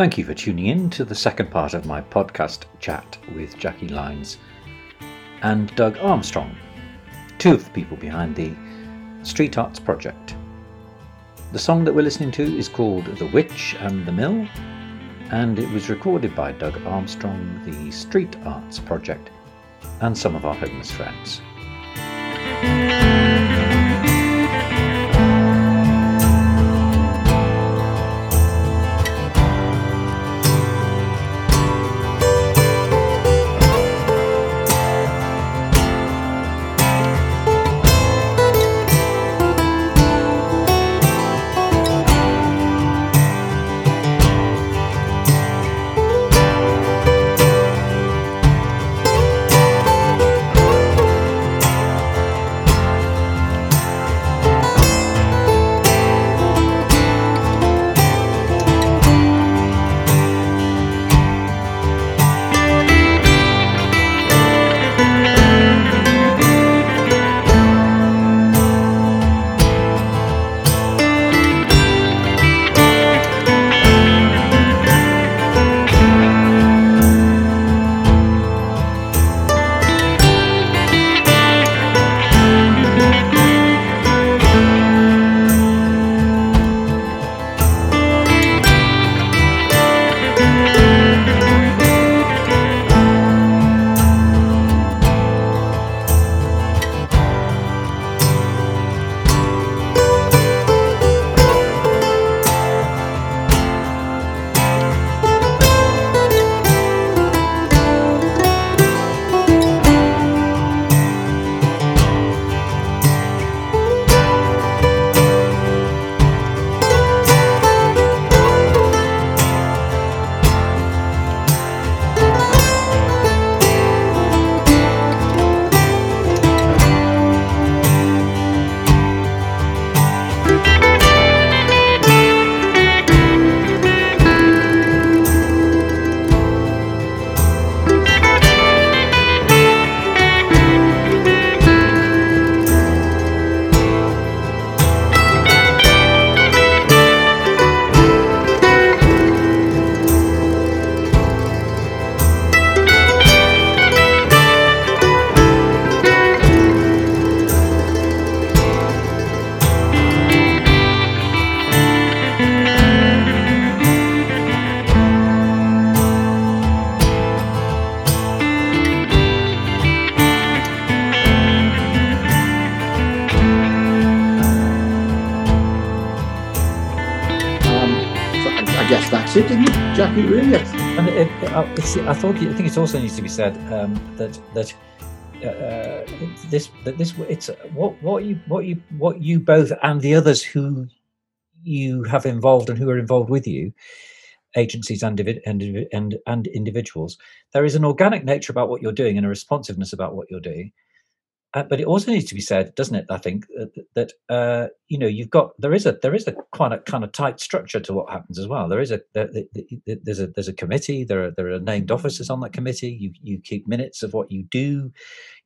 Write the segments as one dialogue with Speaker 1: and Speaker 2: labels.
Speaker 1: Thank you for tuning in to the second part of my podcast chat with Jackie Lines and Doug Armstrong, two of the people behind the Street Arts Project. The song that we're listening to is called The Witch and the Mill, and it was recorded by Doug Armstrong, the Street Arts Project, and some of our homeless friends. I I think it also needs to be said um, that that uh, uh, this that this it's what what you what you what you both and the others who you have involved and who are involved with you agencies and, and and and individuals there is an organic nature about what you're doing and a responsiveness about what you're doing uh, but it also needs to be said, doesn't it? I think uh, that uh, you know you've got there is a there is a quite a kind of tight structure to what happens as well. There is a there, there's a there's a committee. There are there are named officers on that committee. You you keep minutes of what you do.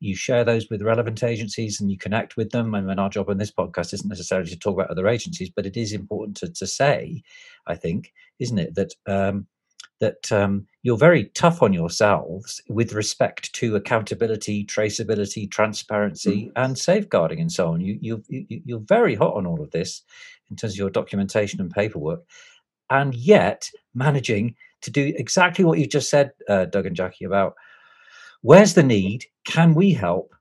Speaker 1: You share those with relevant agencies and you connect with them. And our job on this podcast isn't necessarily to talk about other agencies, but it is important to to say, I think, isn't it, that um, that um, you're very tough on yourselves with respect to accountability, traceability, transparency, mm-hmm. and safeguarding, and so on. You, you, you, you're very hot on all of this in terms of your documentation and paperwork, and yet managing to do exactly what you just said, uh, Doug and Jackie, about where's the need, can we help,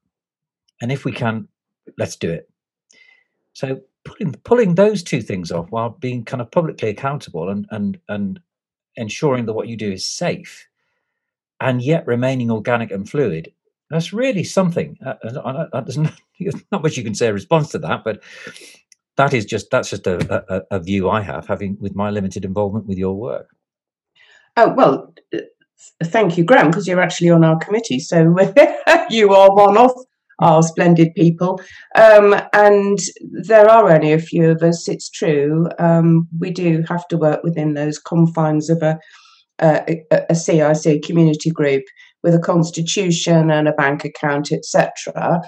Speaker 1: and if we can, let's do it. So pulling pulling those two things off while being kind of publicly accountable and and and ensuring that what you do is safe and yet remaining organic and fluid that's really something. Uh, uh, uh, there's not, not, much you can say in response to that but that is just that's just a, a, a view i have having with my limited involvement with your work.
Speaker 2: Oh well thank you graham because you're actually on our committee so you are one of are splendid people. Um, and there are only a few of us, it's true. Um, we do have to work within those confines of a, a, a CIC community group with a constitution and a bank account, etc.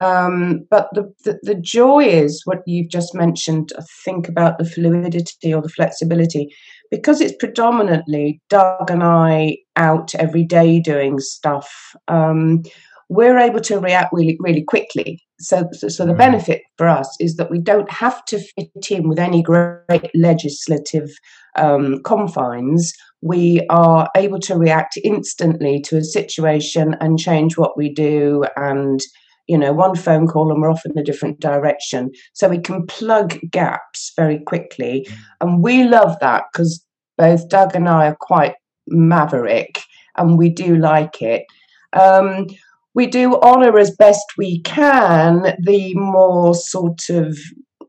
Speaker 2: Um, but the, the, the joy is what you've just mentioned. I think about the fluidity or the flexibility. because it's predominantly Doug and I out every day doing stuff, um, we're able to react really, really quickly. So, so, so the mm. benefit for us is that we don't have to fit in with any great legislative um, confines. We are able to react instantly to a situation and change what we do and you know, one phone call and we're off in a different direction. So we can plug gaps very quickly. Mm. And we love that because both Doug and I are quite maverick and we do like it. Um, we do honour as best we can the more sort of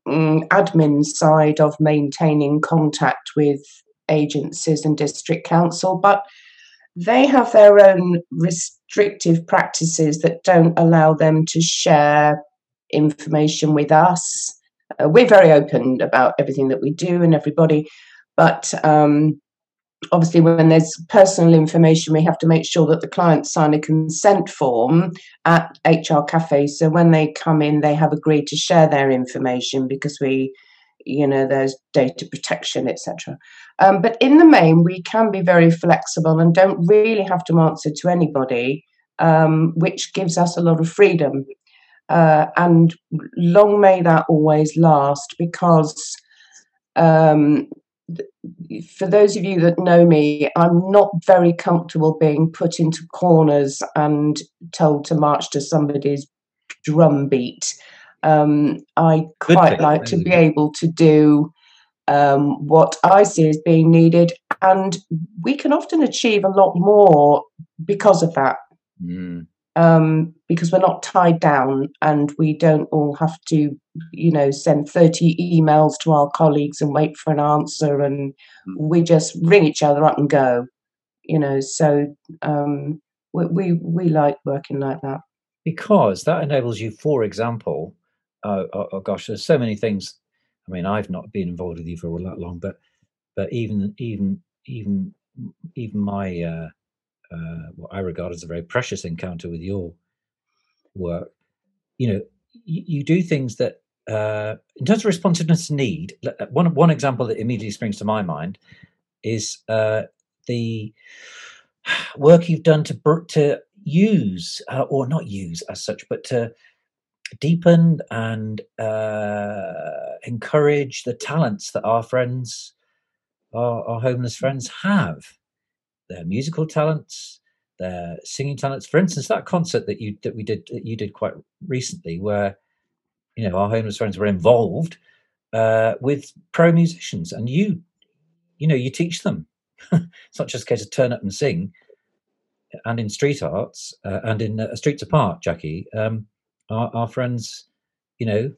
Speaker 2: um, admin side of maintaining contact with agencies and district council, but they have their own restrictive practices that don't allow them to share information with us. Uh, we're very open about everything that we do and everybody, but um, obviously, when there's personal information, we have to make sure that the clients sign a consent form at HR Cafe. So when they come in, they have agreed to share their information because we, you know, there's data protection, etc. Um, but in the main, we can be very flexible and don't really have to answer to anybody, um, which gives us a lot of freedom. Uh, and long may that always last because um, for those of you that know me, I'm not very comfortable being put into corners and told to march to somebody's drum beat. Um, I quite like to be able to do um, what I see as being needed. And we can often achieve a lot more because of that. Mm. Um, because we're not tied down and we don't all have to, you know, send 30 emails to our colleagues and wait for an answer. And mm. we just ring each other up and go, you know. So um, we, we, we like working like that.
Speaker 1: Because that enables you, for example, uh, oh, oh gosh, there's so many things I mean, I've not been involved with you for all that long, but but even even even even my uh, uh, what I regard as a very precious encounter with your work, you know, you, you do things that uh, in terms of responsiveness to need. Uh, one one example that immediately springs to my mind is uh, the work you've done to to use uh, or not use as such, but to deepen and encourage the talents that our friends, our, our homeless friends, have. Their musical talents, their singing talents. For instance, that concert that you that we did that you did quite recently, where you know our homeless friends were involved uh, with pro musicians, and you, you know, you teach them. it's not just a case of turn up and sing. And in street arts uh, and in uh, Streets Apart, Jackie, um, our, our friends, you know,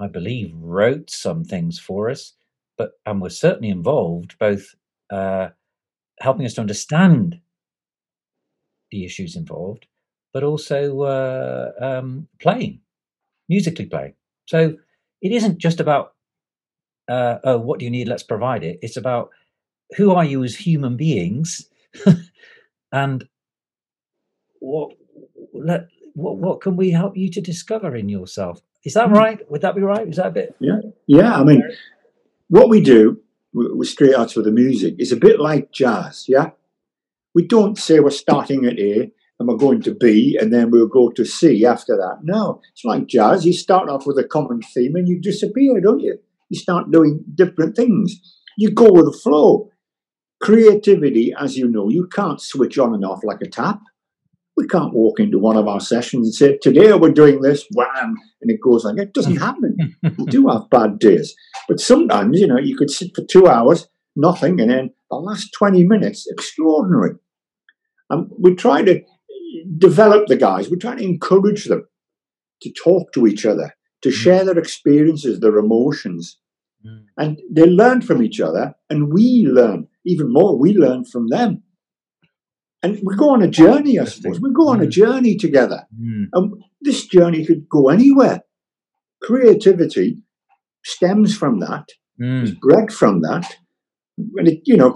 Speaker 1: I believe wrote some things for us, but and were certainly involved, both uh, helping us to understand the issues involved, but also uh, um, playing, musically playing. So it isn't just about uh, oh, what do you need? Let's provide it. It's about who are you as human beings, and what let what, what can we help you to discover in yourself? Is that hmm. right? Would that be right? Is that a bit?
Speaker 3: Yeah, yeah. I mean, what we do with Street Arts with the music It's a bit like jazz. Yeah, we don't say we're starting at A and we're going to B and then we'll go to C after that. No, it's like jazz. You start off with a common theme and you disappear, don't you? You start doing different things. You go with the flow. Creativity, as you know, you can't switch on and off like a tap. We can't walk into one of our sessions and say, Today we're doing this, wham, and it goes like it doesn't happen. we do have bad days. But sometimes, you know, you could sit for two hours, nothing, and then the last 20 minutes, extraordinary. And we try to develop the guys, we try to encourage them to talk to each other, to mm. share their experiences, their emotions. Mm. And they learn from each other, and we learn even more. We learn from them and we go on a journey, I suppose. We go on a mm. journey together. Mm. And this journey could go anywhere. Creativity stems from that, mm. is bred from that. And it, you know,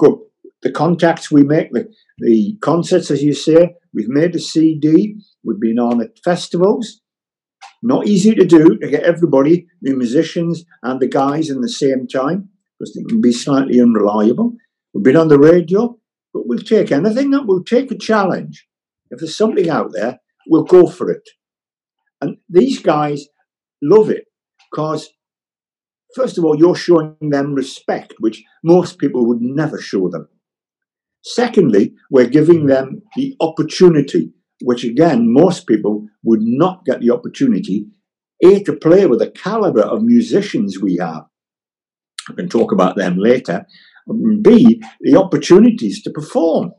Speaker 3: the contacts we make, the, the concerts, as you say, we've made a CD, we've been on at festivals. Not easy to do to get everybody, the musicians and the guys, in the same time. because they can be slightly unreliable. We've been on the radio, but we'll take anything. We'll take a challenge. If there's something out there, we'll go for it. And these guys love it because, first of all, you're showing them respect, which most people would never show them. Secondly, we're giving them the opportunity, which again, most people would not get the opportunity, A, to play with the caliber of musicians we have. I can talk about them later. B, the opportunities to perform.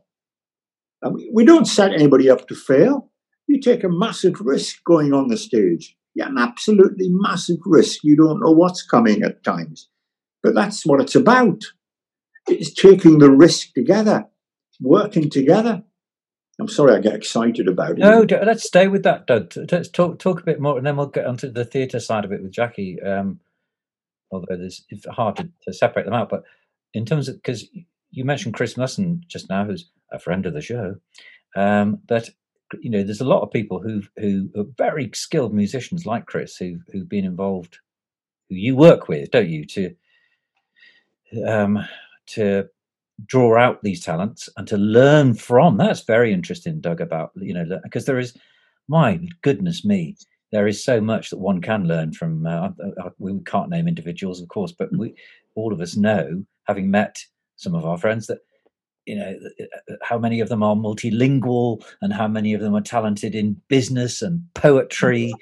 Speaker 3: We don't set anybody up to fail. You take a massive risk going on the stage. An absolutely massive risk. You don't know what's coming at times. But that's what it's about. It's taking the risk together working together. I'm sorry, I get excited about it.
Speaker 1: No, let's stay with that, Doug. Let's talk talk a bit more, and then we'll get onto the theatre side of it with Jackie. Um, although it's hard to, to, separate them out, but in terms of because you mentioned Chris Musson just now, who's a friend of the show, um, but you know, there's a lot of people who who are very skilled musicians like Chris who who've been involved, who you work with, don't you, to um, to draw out these talents and to learn from. That's very interesting, Doug, about, you know, because there is, my goodness me, there is so much that one can learn from. Uh, we can't name individuals, of course, but we, all of us know, having met some of our friends, that you know how many of them are multilingual and how many of them are talented in business and poetry.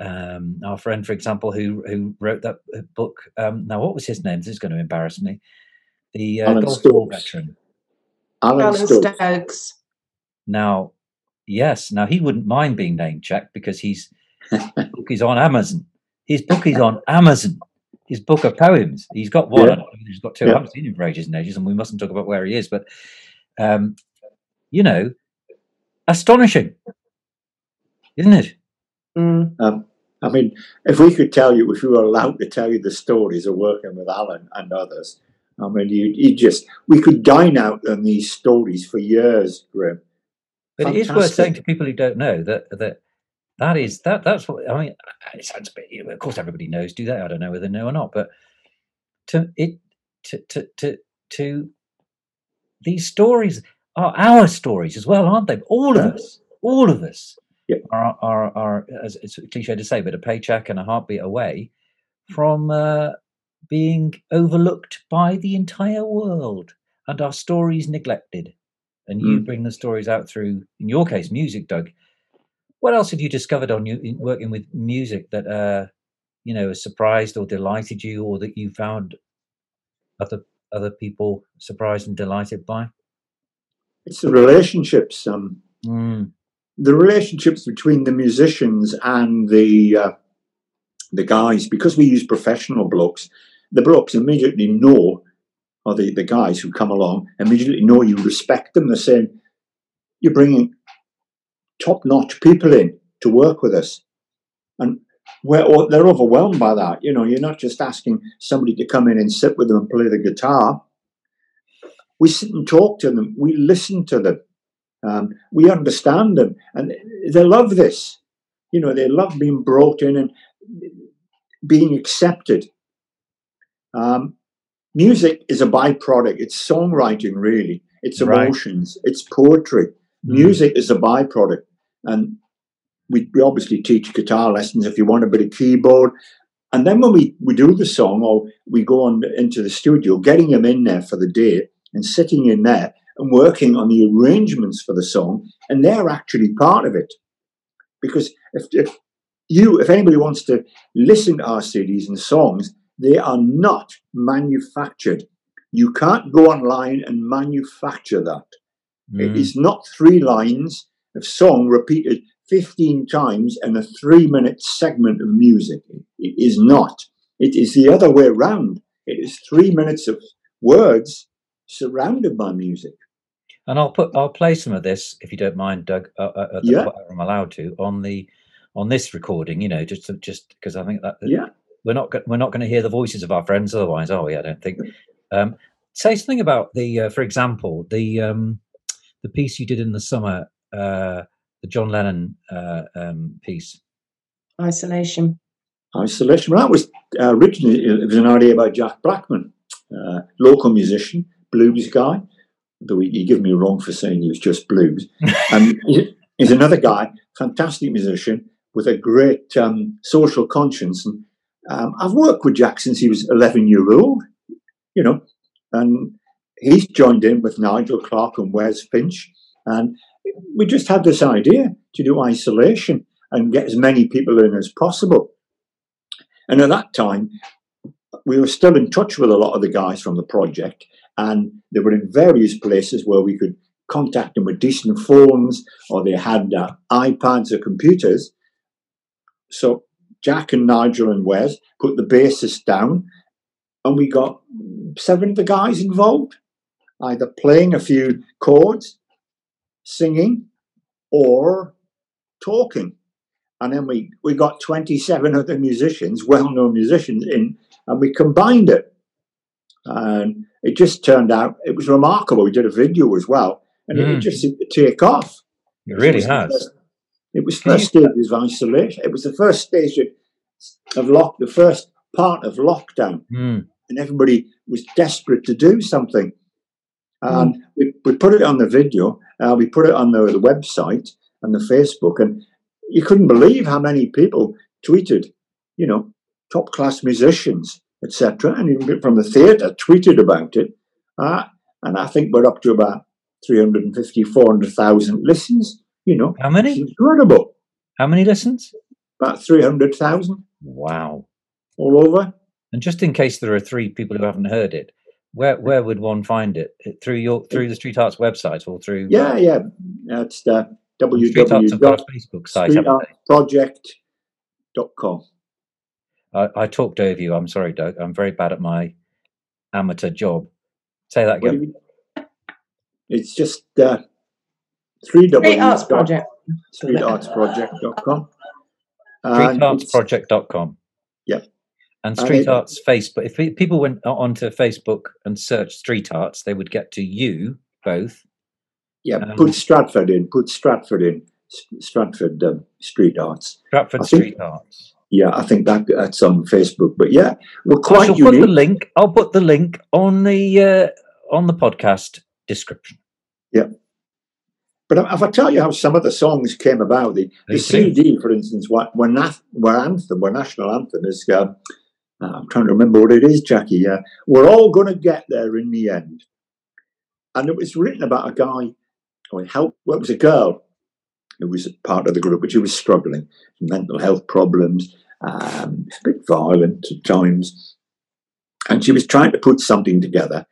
Speaker 1: Um, our friend, for example, who who wrote that book. Um, now, what was his name? This is going to embarrass me the uh, Gulf War veteran.
Speaker 3: Alan, Alan Stokes.
Speaker 2: Stokes.
Speaker 1: Now, yes, now he wouldn't mind being name checked because he's his book is on Amazon. His book is on Amazon. His book of poems. He's got one. Yeah. He's got two. Yeah. I haven't seen him for ages and ages, and we mustn't talk about where he is. But um, you know, astonishing, isn't it?
Speaker 3: Mm. Um, I mean, if we could tell you, if we were allowed to tell you the stories of working with Alan and others, I mean, you, you just we could dine out on these stories for years, Graham.
Speaker 1: But Fantastic. it is worth saying to people who don't know that that that is that that's what I mean. It sounds a bit. Of course, everybody knows. Do they? I don't know whether they know or not. But to it to to to to these stories are our stories as well, aren't they? All of us, all of us
Speaker 3: yep.
Speaker 1: are, are are as it's cliche to say, but a paycheck and a heartbeat away from uh, being overlooked by the entire world and our stories neglected. And you mm. bring the stories out through, in your case, music, Doug. What else have you discovered on you working with music that uh, you know has surprised or delighted you, or that you found other other people surprised and delighted by?
Speaker 3: It's the relationships. Um,
Speaker 1: mm.
Speaker 3: The relationships between the musicians and the uh, the guys, because we use professional blocks. the blocks immediately know, or the, the guys who come along immediately know you respect them. They're saying, you're bringing top notch people in to work with us. And we're, they're overwhelmed by that. You know, you're not just asking somebody to come in and sit with them and play the guitar. We sit and talk to them. We listen to them. Um, we understand them, and they love this. You know, they love being brought in and being accepted. Um, music is a byproduct. It's songwriting, really. It's emotions. Right. It's poetry. Mm. Music is a byproduct, and we, we obviously teach guitar lessons if you want a bit of keyboard. And then when we, we do the song or we go on into the studio, getting them in there for the day and sitting in there and working on the arrangements for the song, and they're actually part of it. Because if, if you, if anybody wants to listen to our CDs and songs, they are not manufactured. You can't go online and manufacture that. Mm. It is not three lines of song repeated 15 times in a three minute segment of music. It is not. It is the other way around. It is three minutes of words surrounded by music.
Speaker 1: And I'll put I'll play some of this if you don't mind, Doug. Uh, uh,
Speaker 3: yeah.
Speaker 1: I'm allowed to on the on this recording. You know, just just because I think that
Speaker 3: yeah
Speaker 1: we're not we're not going to hear the voices of our friends otherwise, are we? I don't think. Um, say something about the, uh, for example, the um, the piece you did in the summer, uh, the John Lennon uh, um, piece.
Speaker 2: Isolation.
Speaker 3: Isolation. Well, that was uh, originally it was an idea by Jack Blackman, uh, local musician, blues guy. Though he, he gave me wrong for saying he was just blues. and he's another guy, fantastic musician with a great um, social conscience. And um, I've worked with Jack since he was 11 year old, you know, and he's joined in with Nigel Clark and Wes Finch. And we just had this idea to do isolation and get as many people in as possible. And at that time, we were still in touch with a lot of the guys from the project, and they were in various places where we could contact them with decent phones or they had uh, iPads or computers. So Jack and Nigel and Wes put the basis down, and we got seven of the guys involved, either playing a few chords, singing, or talking. And then we, we got 27 other musicians, well known musicians, in, and we combined it. And it just turned out, it was remarkable. We did a video as well, and mm. it just seemed to take off.
Speaker 1: It really it has.
Speaker 3: First, it was first stage of isolation. It was the first stage of lock, the first part of lockdown,
Speaker 1: mm.
Speaker 3: and everybody was desperate to do something. And mm. we, we put it on the video, uh, we put it on the, the website and the Facebook, and you couldn't believe how many people tweeted, you know, top class musicians, etc. And even from the theatre tweeted about it. Uh, and I think we're up to about 350, 400,000 listens, you know.
Speaker 1: How many?
Speaker 3: incredible.
Speaker 1: How many listens?
Speaker 3: About 300,000.
Speaker 1: Wow.
Speaker 3: All over.
Speaker 1: And just in case there are three people who haven't heard it, where where would one find it? Through your through the Street Arts website or through?
Speaker 3: Yeah, uh, yeah. It's the www.streetartsproject.com.
Speaker 1: I, I talked over you. I'm sorry, Doug. I'm very bad at my amateur job. Say that again.
Speaker 3: It's just uh, three
Speaker 2: Street Arts Project.
Speaker 3: Streetartsproject.com.
Speaker 1: Streetartsproject.com.
Speaker 3: Yeah.
Speaker 1: And Street and Arts Facebook. If people went onto Facebook and searched Street Arts, they would get to you both
Speaker 3: yeah, um, put Stratford in. Put Stratford in. Stratford um, Street Arts.
Speaker 1: Stratford Street Arts.
Speaker 3: Yeah, I think that that's on Facebook. But yeah, we're quite
Speaker 1: I
Speaker 3: unique.
Speaker 1: Put the link. I'll put the link on the uh, on the podcast description.
Speaker 3: Yeah. But if I tell you how some of the songs came about, the, the CD, for instance, what where anthem, where national anthem is, uh, I'm trying to remember what it is, Jackie. Yeah, we're all going to get there in the end, and it was written about a guy or help. Well, it was a girl who was part of the group, but she was struggling, mental health problems, um, a bit violent at times, and she was trying to put something together.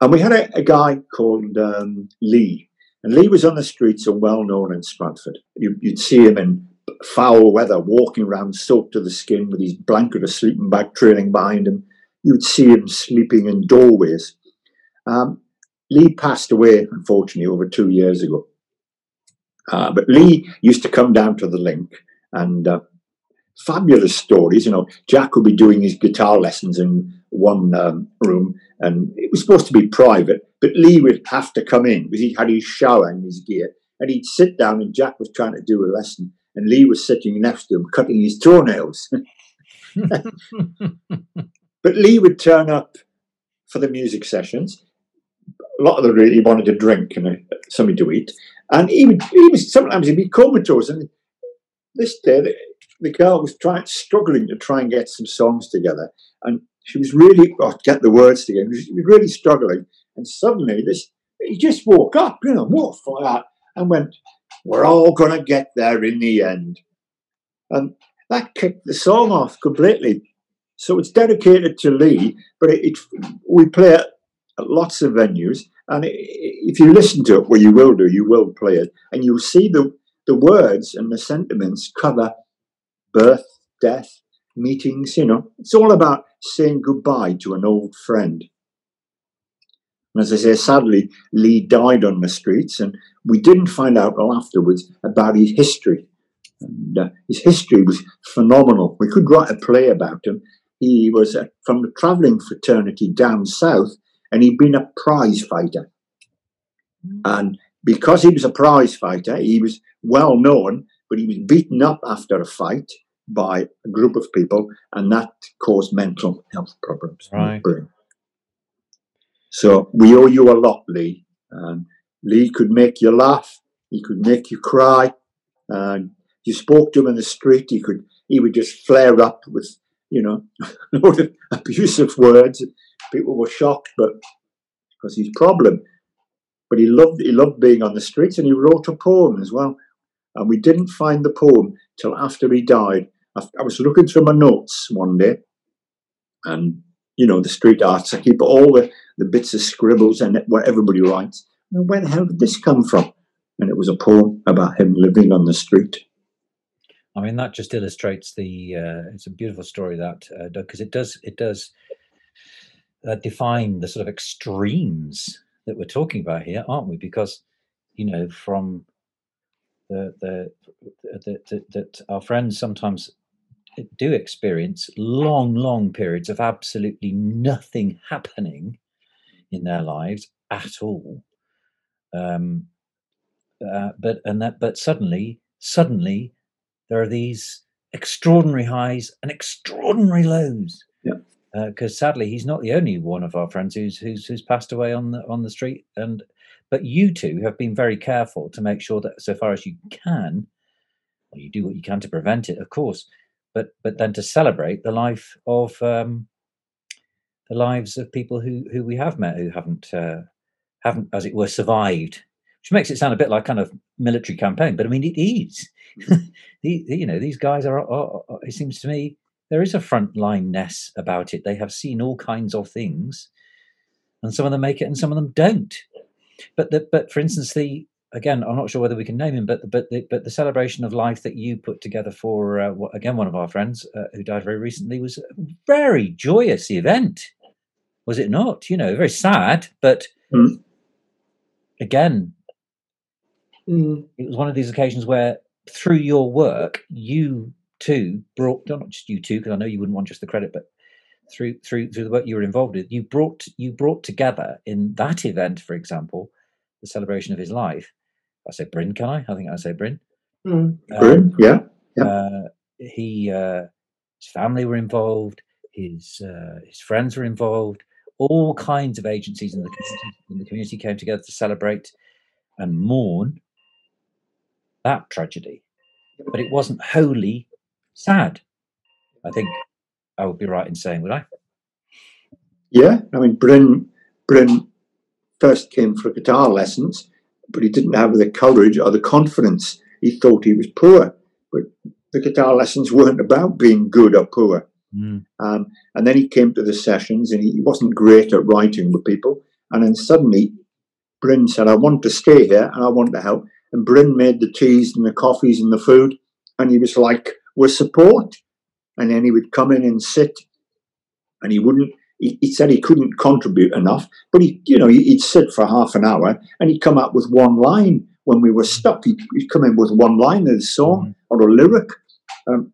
Speaker 3: And we had a, a guy called um, Lee, and Lee was on the streets and well known in Stratford. You, would see him in foul weather, walking around soaked to the skin with his blanket or sleeping bag trailing behind him. You'd see him sleeping in doorways. Um, Lee passed away, unfortunately, over two years ago. Uh, but Lee used to come down to the link and uh, fabulous stories. You know, Jack would be doing his guitar lessons in one um, room and it was supposed to be private, but Lee would have to come in because he had his shower and his gear and he'd sit down and Jack was trying to do a lesson and Lee was sitting next to him cutting his toenails. but Lee would turn up for the music sessions a lot of them really wanted to drink and uh, something to eat. And he would, he was sometimes he'd be comatose. And this day, the, the girl was trying, struggling to try and get some songs together, and she was really oh, get the words together. She was really struggling. And suddenly, this he just woke up, you know, more fire, and went, "We're all gonna get there in the end." And that kicked the song off completely. So it's dedicated to Lee, but it, it we play it at lots of venues. And if you listen to it, well, you will do, you will play it, and you'll see the, the words and the sentiments cover birth, death, meetings, you know. It's all about saying goodbye to an old friend. And as I say, sadly, Lee died on the streets, and we didn't find out till afterwards about his history. And uh, his history was phenomenal. We could write a play about him. He was uh, from the travelling fraternity down south, and he'd been a prize fighter. And because he was a prize fighter, he was well known, but he was beaten up after a fight by a group of people, and that caused mental health problems.
Speaker 1: Right.
Speaker 3: So we owe you a lot, Lee. And Lee could make you laugh. He could make you cry. And you spoke to him in the street. He could. He would just flare up with, you know, abusive words. People were shocked, but because his problem. But he loved. He loved being on the streets, and he wrote a poem as well. And we didn't find the poem till after he died. I, I was looking through my notes one day, and you know the street arts. I keep all the, the bits of scribbles and what everybody writes. And where the hell did this come from? And it was a poem about him living on the street.
Speaker 1: I mean, that just illustrates the. Uh, it's a beautiful story that because uh, it does it does uh, define the sort of extremes that we're talking about here, aren't we? Because you know, from the the, the, the that our friends sometimes do experience long, long periods of absolutely nothing happening in their lives at all. Um, uh, but and that, but suddenly, suddenly, there are these extraordinary highs and extraordinary lows.
Speaker 3: Yeah.
Speaker 1: Because uh, sadly, he's not the only one of our friends who's who's who's passed away on the on the street. And but you two have been very careful to make sure that, so far as you can, well, you do what you can to prevent it, of course. But but then to celebrate the life of um, the lives of people who who we have met who haven't uh, haven't, as it were, survived which makes it sound a bit like kind of military campaign, but I mean it is. you know, these guys are, are, are, It seems to me there is a frontlineness about it. They have seen all kinds of things, and some of them make it, and some of them don't. But the, but for instance, the again, I'm not sure whether we can name him, but but the, but the celebration of life that you put together for uh, again one of our friends uh, who died very recently was a very joyous event, was it not? You know, very sad, but mm. again,
Speaker 2: Mm.
Speaker 1: It was one of these occasions where, through your work, you too brought not just you two, because I know you wouldn't want just the credit, but through through through the work you were involved with, you brought you brought together in that event, for example, the celebration of his life. I say Bryn, can I? I think I say Bryn.
Speaker 2: Mm.
Speaker 3: Um, yeah. yeah.
Speaker 1: Uh, he uh, his family were involved. His uh, his friends were involved. All kinds of agencies in the community, in the community came together to celebrate and mourn that tragedy. But it wasn't wholly sad. I think I would be right in saying, would I?
Speaker 3: Yeah, I mean, Bryn, Bryn first came for guitar lessons, but he didn't have the courage or the confidence. He thought he was poor, but the guitar lessons weren't about being good or poor.
Speaker 1: Mm.
Speaker 3: Um, and then he came to the sessions and he wasn't great at writing with people. And then suddenly, Bryn said, I want to stay here and I want to help. And Bryn made the teas and the coffees and the food. And he was like, with support. And then he would come in and sit. And he wouldn't, he, he said he couldn't contribute enough. But he, you know, he'd sit for half an hour and he'd come up with one line when we were stuck. He'd, he'd come in with one line of the song mm-hmm. or a lyric. Um,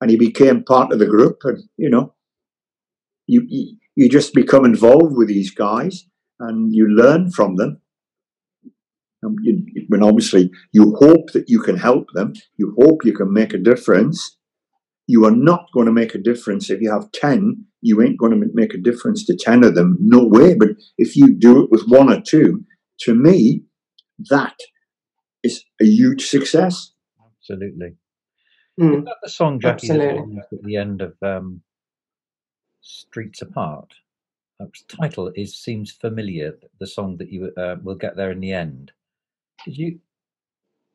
Speaker 3: and he became part of the group. And, you know, you, you, you just become involved with these guys and you learn from them And, you, when obviously you hope that you can help them, you hope you can make a difference. You are not going to make a difference if you have 10, you ain't going to make a difference to 10 of them. No way. But if you do it with one or two, to me, that is a huge success.
Speaker 1: Absolutely.
Speaker 2: Mm,
Speaker 1: is that the song Jackie at the end of um, Streets Apart? That title is seems familiar. The song that you uh, will get there in the end. Did you?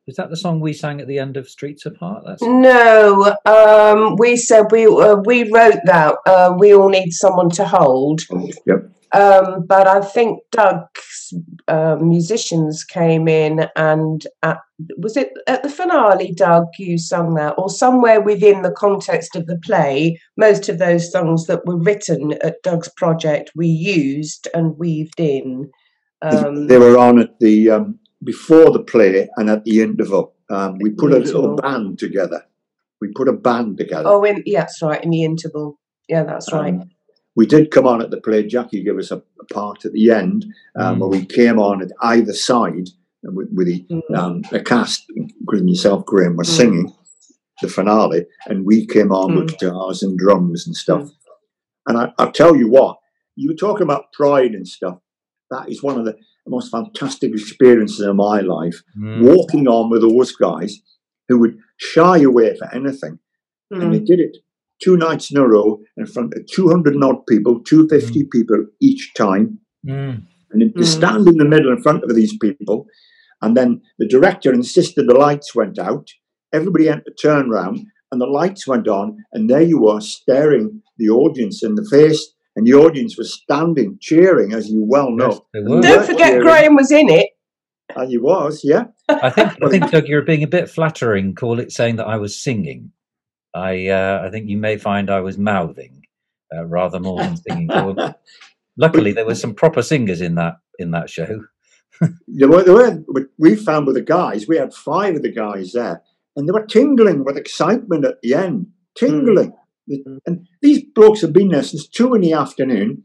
Speaker 1: Is that the song we sang at the end of Streets Apart? That's
Speaker 2: No, um, we said we uh, we wrote that. Uh, we all need someone to hold.
Speaker 3: Yep.
Speaker 2: Um, but I think Doug's uh, musicians came in and at, was it at the finale, Doug, you sung that, or somewhere within the context of the play? Most of those songs that were written at Doug's project we used and weaved in. Um,
Speaker 3: they were on at the um, before the play and at the interval. Um, we put a little band together. We put a band together.
Speaker 2: Oh, in, yeah, that's right, in the interval. Yeah, that's um, right.
Speaker 3: We did come on at the play. Jackie gave us a, a part at the end um, mm. where we came on at either side with, with the, mm. um, a cast, including yourself, Graham, were mm. singing the finale, and we came on with mm. guitars and drums and stuff.
Speaker 2: Mm.
Speaker 3: And I, I'll tell you what, you were talking about pride and stuff. That is one of the most fantastic experiences of my life.
Speaker 1: Mm.
Speaker 3: Walking on with those guys who would shy away for anything, and they
Speaker 2: Mm.
Speaker 3: did it two nights in a row in front of 200 and odd people, 250 people each time.
Speaker 1: Mm.
Speaker 3: And then to
Speaker 2: Mm.
Speaker 3: stand in the middle in front of these people, and then the director insisted the lights went out. Everybody had to turn round, and the lights went on, and there you are staring the audience in the face, and the audience was standing cheering, as you well know.
Speaker 1: Yes, they were.
Speaker 2: Don't forget,
Speaker 3: Yeah.
Speaker 2: Graham was in it.
Speaker 3: And you was, yeah.
Speaker 1: I think I think Doug, you're being a bit flattering. Call it saying that I was singing. I uh, I think you may find I was mouthing uh, rather more than singing. Well, Luckily, there were some proper singers in that in that show.
Speaker 3: There were, there were, we found with the guys, we had five of the guys there, and they were tingling with excitement at the end, tingling.
Speaker 2: Mm.
Speaker 3: And these blokes have been there since two in the afternoon,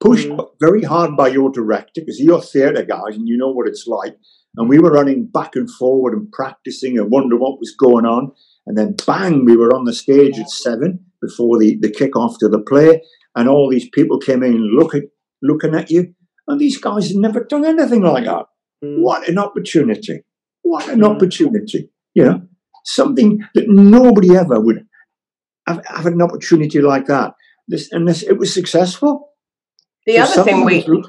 Speaker 3: pushed
Speaker 2: Mm.
Speaker 3: very hard by your director, because you're theatre guys and you know what it's like. And we were running back and forward and practicing and wondering what was going on. And then bang, we were on the stage at seven before the, the kick off to the play. And all these people came in look at, looking at you. And these guys had never done anything like that.
Speaker 2: Mm.
Speaker 3: What an opportunity. What an
Speaker 2: Mm.
Speaker 3: opportunity. You know, something that nobody ever would have, have an opportunity like that. This and this it was successful.
Speaker 2: The
Speaker 3: So
Speaker 2: other thing we,
Speaker 3: was-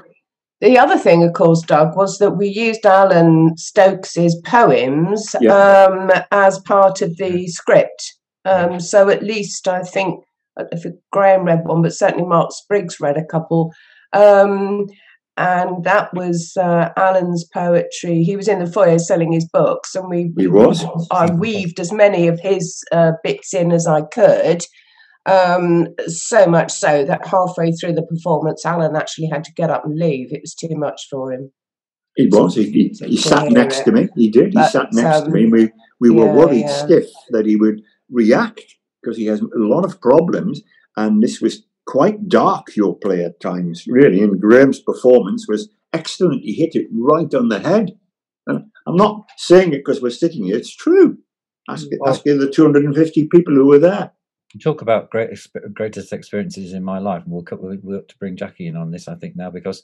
Speaker 2: the other thing, of course, Doug, was that we used Alan Stokes's poems
Speaker 3: Yeah.
Speaker 2: um, as part of the script. Um, so at least I think if Graham read one, but certainly Mark Spriggs read a couple. Um, and that was uh, Alan's poetry. He was in the foyer selling his books, and we
Speaker 3: He was.
Speaker 2: I weaved as many of his uh, bits in as I could. Um, so much so that halfway through the performance, Alan actually had to get up and leave. It was too much for him.
Speaker 3: He was. He, he, he sat next to me. He did. He
Speaker 2: But,
Speaker 3: sat next to
Speaker 2: um,
Speaker 3: me. And we, we were
Speaker 2: yeah,
Speaker 3: worried
Speaker 2: yeah.
Speaker 3: stiff that he would react because he has a lot of problems. And this was quite dark, your play at times, really. And Graham's performance was excellent. He hit it right on the head. And I'm not saying it because we're sitting here. It's true. Ask,
Speaker 1: Well-
Speaker 3: ask the 250 people who were there.
Speaker 1: Talk about great greatest experiences in my life, and we'll co- we'll we'll have to bring Jackie in on this. I think now because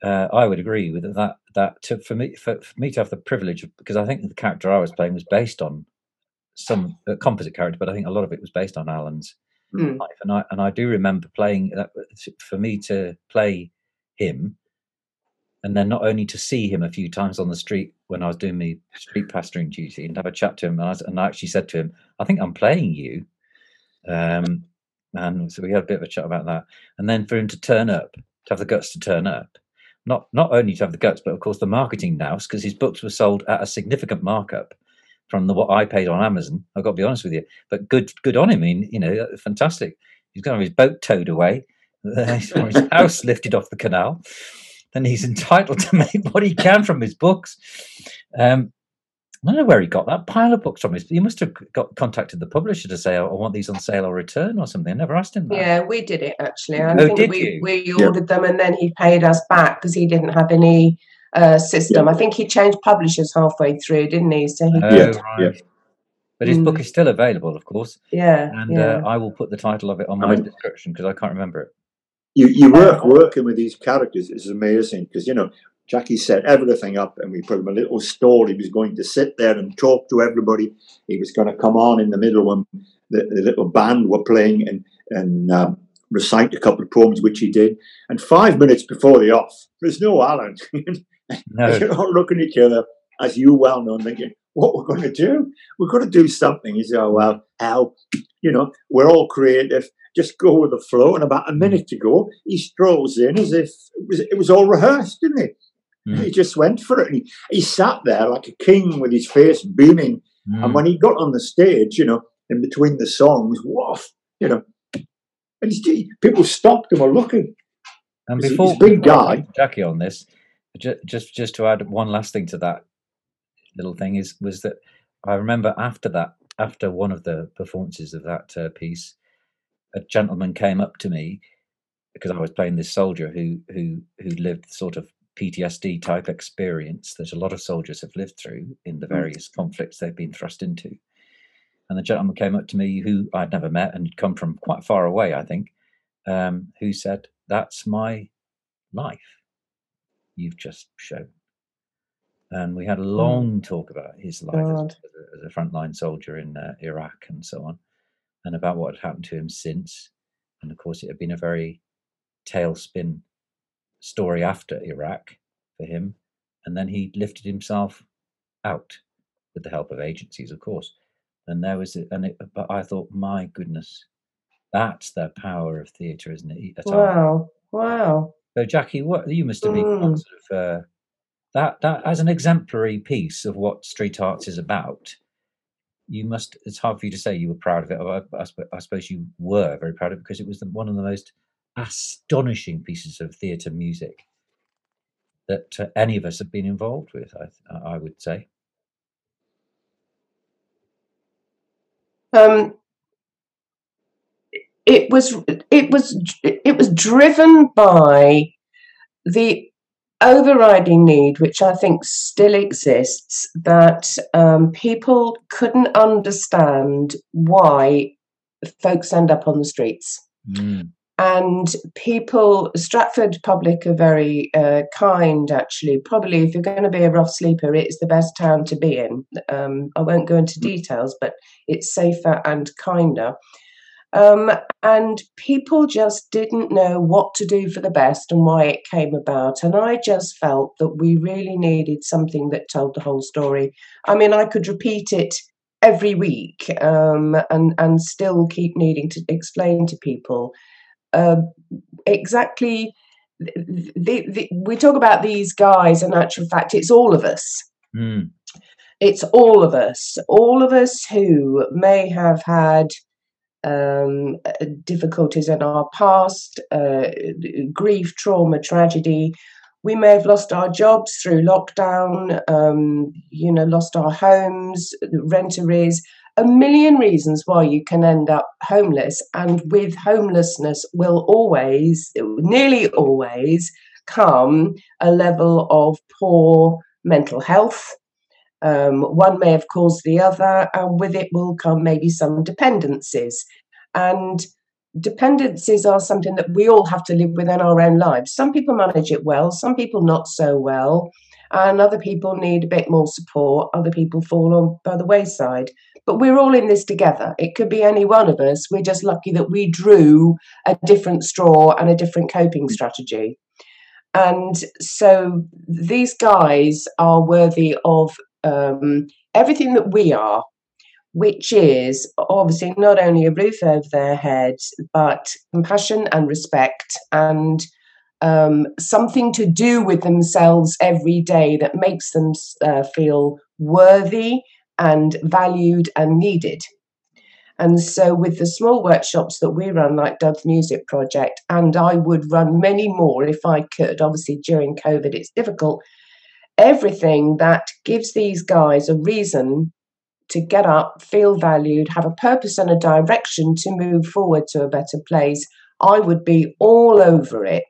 Speaker 1: uh, I would agree with that. That to, for me, for, for me to have the privilege, of, because I think the character I was playing was based on some uh, composite character, but I think a lot of it was based on Alan's
Speaker 2: Mm.
Speaker 1: life. And I and I do remember playing that for me to play him, and then not only to see him a few times on the street when I was doing my street pastoring duty and have a chat to him, and I, and I actually said to him, "I think I'm playing you," um, and so we had a bit of a chat about that. And then for him to turn up, to have the guts to turn up, not not only to have the guts, but of course the marketing now, because his books were sold at a significant markup from the what I paid on Amazon. I've got to be honest with you, but good good on him. I mean, you know, fantastic. He's going to have his boat towed away, his house lifted off the canal. Then he's entitled to make what he can from his books. Um, I don't know where he got that pile of books from. He must have got contacted the publisher to say, "Oh, "I want these on sale or return" or something. I never asked him that.
Speaker 2: Yeah, we did it actually. I
Speaker 1: Oh,
Speaker 2: think
Speaker 1: did
Speaker 2: we,
Speaker 1: you?
Speaker 2: we
Speaker 3: Yeah.
Speaker 2: ordered them and then he paid us back because he didn't have any uh, system. I think he changed publishers halfway through, didn't he? So he,
Speaker 1: Oh,
Speaker 3: Yeah,
Speaker 1: right.
Speaker 3: yeah.
Speaker 1: But his book
Speaker 2: Mm.
Speaker 1: is still available, of course,
Speaker 2: yeah,
Speaker 1: and
Speaker 2: yeah.
Speaker 1: uh, I will put the title of it on
Speaker 3: I
Speaker 1: my
Speaker 3: mean-
Speaker 1: description because I can't remember it.
Speaker 3: You, you work working with these characters is amazing because, you know, Jackie set everything up and we put him a little stall. He was going to sit there and talk to everybody. He was going to come on in the middle when the, the little band were playing and, and um, recite a couple of poems, which he did. And five minutes before the off, there's no Alan.
Speaker 1: No,
Speaker 3: You're all looking at each other, as you well know, thinking, what we're going to do? We've got to do something. He said, oh, well, Al, you know, we're all creative. Just go with the flow. And about a minute to go, he strolls in as if it was, it was all rehearsed, didn't it?
Speaker 1: Mm.
Speaker 3: He just went for it. And he, he sat there like a king with his face beaming.
Speaker 1: Mm.
Speaker 3: And when he got on the stage, you know, in between the songs, woof, you know, and people stopped and were looking.
Speaker 1: And before
Speaker 3: he's a big guy.
Speaker 1: Jackie on this, just just just to add one last thing to that little thing is was that I remember after that after one of the performances of that uh, piece, a gentleman came up to me because I was playing this soldier who who who lived sort of PTSD type experience that a lot of soldiers have lived through in the
Speaker 3: Mm.
Speaker 1: various conflicts they've been thrust into. And the gentleman came up to me who I'd never met and had come from quite far away, I think, um, who said, that's my life. You've just shown. And we had a long talk about his life as, as a, frontline soldier in uh, Iraq and so on, and about what had happened to him since. And of course, it had been a very tailspin story after Iraq for him. And then he lifted himself out with the help of agencies, of course. And there was, a- and it, but I thought, my goodness, that's the power of theatre, isn't it?
Speaker 2: Wow. Wow.
Speaker 1: So, Jackie, what you must have been
Speaker 2: Mm.
Speaker 1: sort of uh, that that as an exemplary piece of what street arts is about. You must. It's hard for you to say you were proud of it. I, I, I suppose you were very proud of it because it was the, one of the most astonishing pieces of theatre music that uh, any of us have been involved with. I, I would say.
Speaker 2: Um, it was it was it was driven by the overriding need, which I think still exists, that um, people couldn't understand why folks end up on the streets.
Speaker 1: Mm,
Speaker 2: and people stratford public are very uh, kind actually. Probably if you're going to be a rough sleeper it's the best town to be in. Um, i won't go into details but it's safer and kinder um, and people just didn't know what to do for the best and why it came about. And i just felt that we really needed something that told the whole story. I mean i could repeat it every week um, and and still keep needing to explain to people. Uh, exactly the, the, we talk about these guys in actual fact it's all of us.
Speaker 1: Mm,
Speaker 2: it's all of us. All of us who may have had um, uh, difficulties in our past uh, grief trauma tragedy. We may have lost our jobs through lockdown um, you know lost our homes rent arrears. A million reasons why you can end up homeless and with homelessness will always nearly always come a level of poor mental health um, one may have caused the other and with it will come maybe some dependencies and dependencies are something that we all have to live with in our own lives some people manage it well some people not so well and other people need a bit more support other people fall on by the wayside but we're all in this together. It could be any one of us. We're just lucky that we drew a different straw and a different coping strategy. And so these guys are worthy of um, everything that we are, which is obviously not only a roof over their heads, but compassion and respect and um, something to do with themselves every day that makes them uh, feel worthy and valued and needed. And so, with the small workshops that we run, like Doug's Music Project, and I would run many more if I could, obviously during COVID it's difficult, everything that gives these guys a reason to get up, feel valued, have a purpose and a direction to move forward to a better place, I would be all over it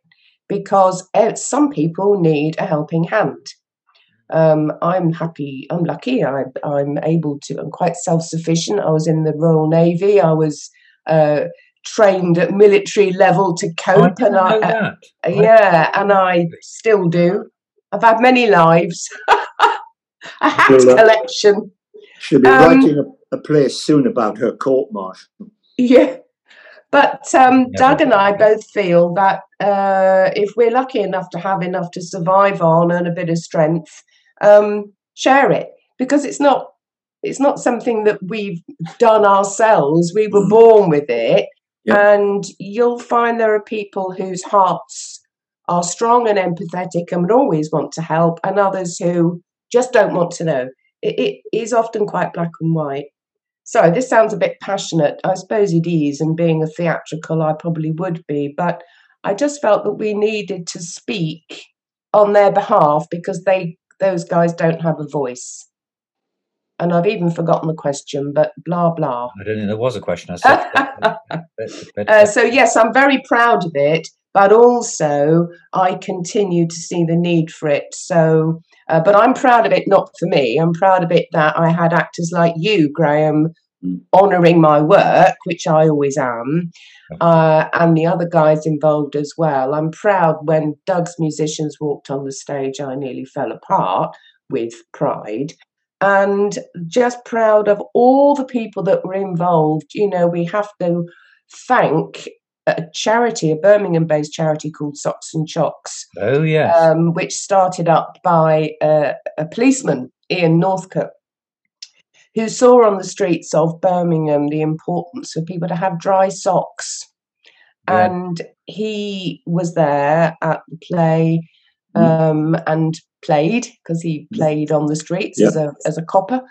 Speaker 2: because some people need a helping hand um, I'm happy, I'm lucky, I, I'm able to, I'm quite self sufficient. I was in the Royal Navy, I was uh, trained at military level to cope, and I, uh, yeah, and I still do. I've had many lives. a hat
Speaker 3: Well, uh,
Speaker 2: collection.
Speaker 3: She'll be
Speaker 2: Um,
Speaker 3: writing a, a play soon about her court martial.
Speaker 2: Yeah. But um, Doug and I both feel that uh, if we're lucky enough to have enough to survive on and a bit of strength, um, share it because it's not it's not something that we've done ourselves. We were
Speaker 3: Mm.
Speaker 2: born with it,
Speaker 3: Yeah.
Speaker 2: and you'll find there are people whose hearts are strong and empathetic and would always want to help, and others who just don't want to know. It, it is often quite black and white. Sorry, this sounds a bit passionate. I suppose it is, and being a theatrical, I probably would be, but I just felt that we needed to speak on their behalf because they those guys don't have a voice. And I've even forgotten the question, but blah blah.
Speaker 1: I don't think there was a question. I said,
Speaker 2: Uh, so yes, I'm very proud of it, but also I continue to see the need for it. So, uh, but I'm proud of it not for me. I'm proud of it that I had actors like you, Graham,
Speaker 3: Mm.
Speaker 2: honouring my work, which I always am, uh, and the other guys involved as well. I'm proud when Doug's musicians walked on the stage, I nearly fell apart with pride. And just proud of all the people that were involved. You know, we have to thank a charity, a Birmingham based charity called Socks and Chocks,
Speaker 1: Oh yes.
Speaker 2: um, which started up by uh, a policeman, Ian Northcote, who saw on the streets of Birmingham the importance for people to have dry socks.
Speaker 1: Yeah.
Speaker 2: And he was there at the play
Speaker 3: Mm.
Speaker 2: um, and played because he played on the streets
Speaker 3: Yep.
Speaker 2: as a as a copper.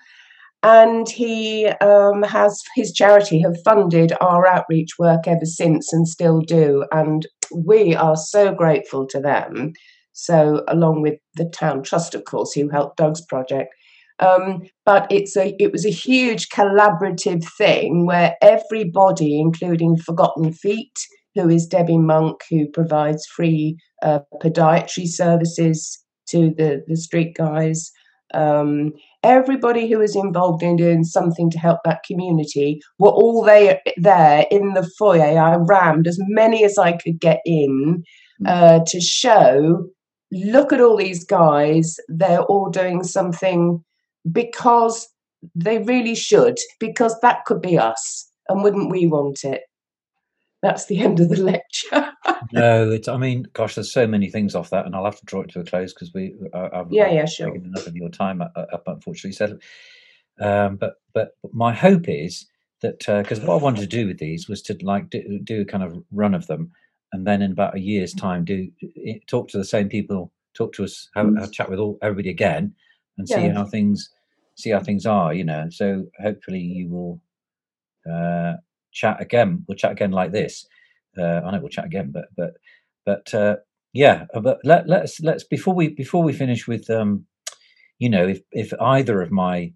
Speaker 2: And he um, has his charity have funded our outreach work ever since and still do. And we are so grateful to them. So, along with the town trust, of course, who helped Doug's project. Um, but it's a it was a huge collaborative thing where everybody, including Forgotten Feet, who is Debbie Monk, who provides free uh, podiatry services to the the street guys. Um, everybody who was involved in doing something to help that community were all there there in the foyer. I rammed as many as I could get in uh, to show. Look at all these guys; they're all doing something because they really should. Because that could be us, and wouldn't we want it? That's the end of the lecture.
Speaker 1: no, it's. I mean, gosh, there's so many things off that, and I'll have to draw it to a close because we. I, I've,
Speaker 2: yeah,
Speaker 1: I've
Speaker 2: yeah, sure.
Speaker 1: taken enough of your time up, up unfortunately. So, um, but but my hope is that because what I wanted to do with these was to like do, do a kind of run of them, and then in about a year's time, do talk to the same people, talk to us, have, have a chat with all everybody again, and see
Speaker 2: Yeah.
Speaker 1: how things see how things are. You know, so hopefully you will uh, chat again. We'll chat again like this. Uh, I know we'll chat again, but but but uh, yeah. uh, But let let's let's before we before we finish with um, you know, if if either of my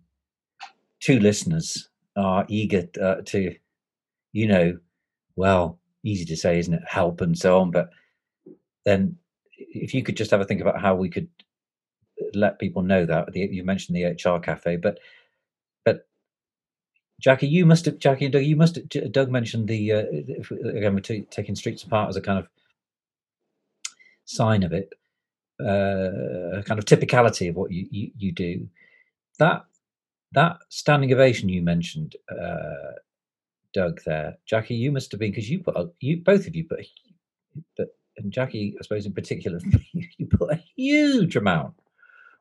Speaker 1: two listeners are eager uh, to, you know, well, easy to say, isn't it? Help and so on, but then if you could just have a think about how we could let people know that you mentioned the HR cafe, but Jackie, you must have Jackie and Doug, you must have, Doug mentioned the uh, again we're t- taking streets apart as a kind of sign of it, uh, a kind of typicality of what you, you you do. That that standing ovation you mentioned, uh, Doug. There, Jackie, you must have been because you put a, you both of you put, but and Jackie, I suppose in particular, you put a huge amount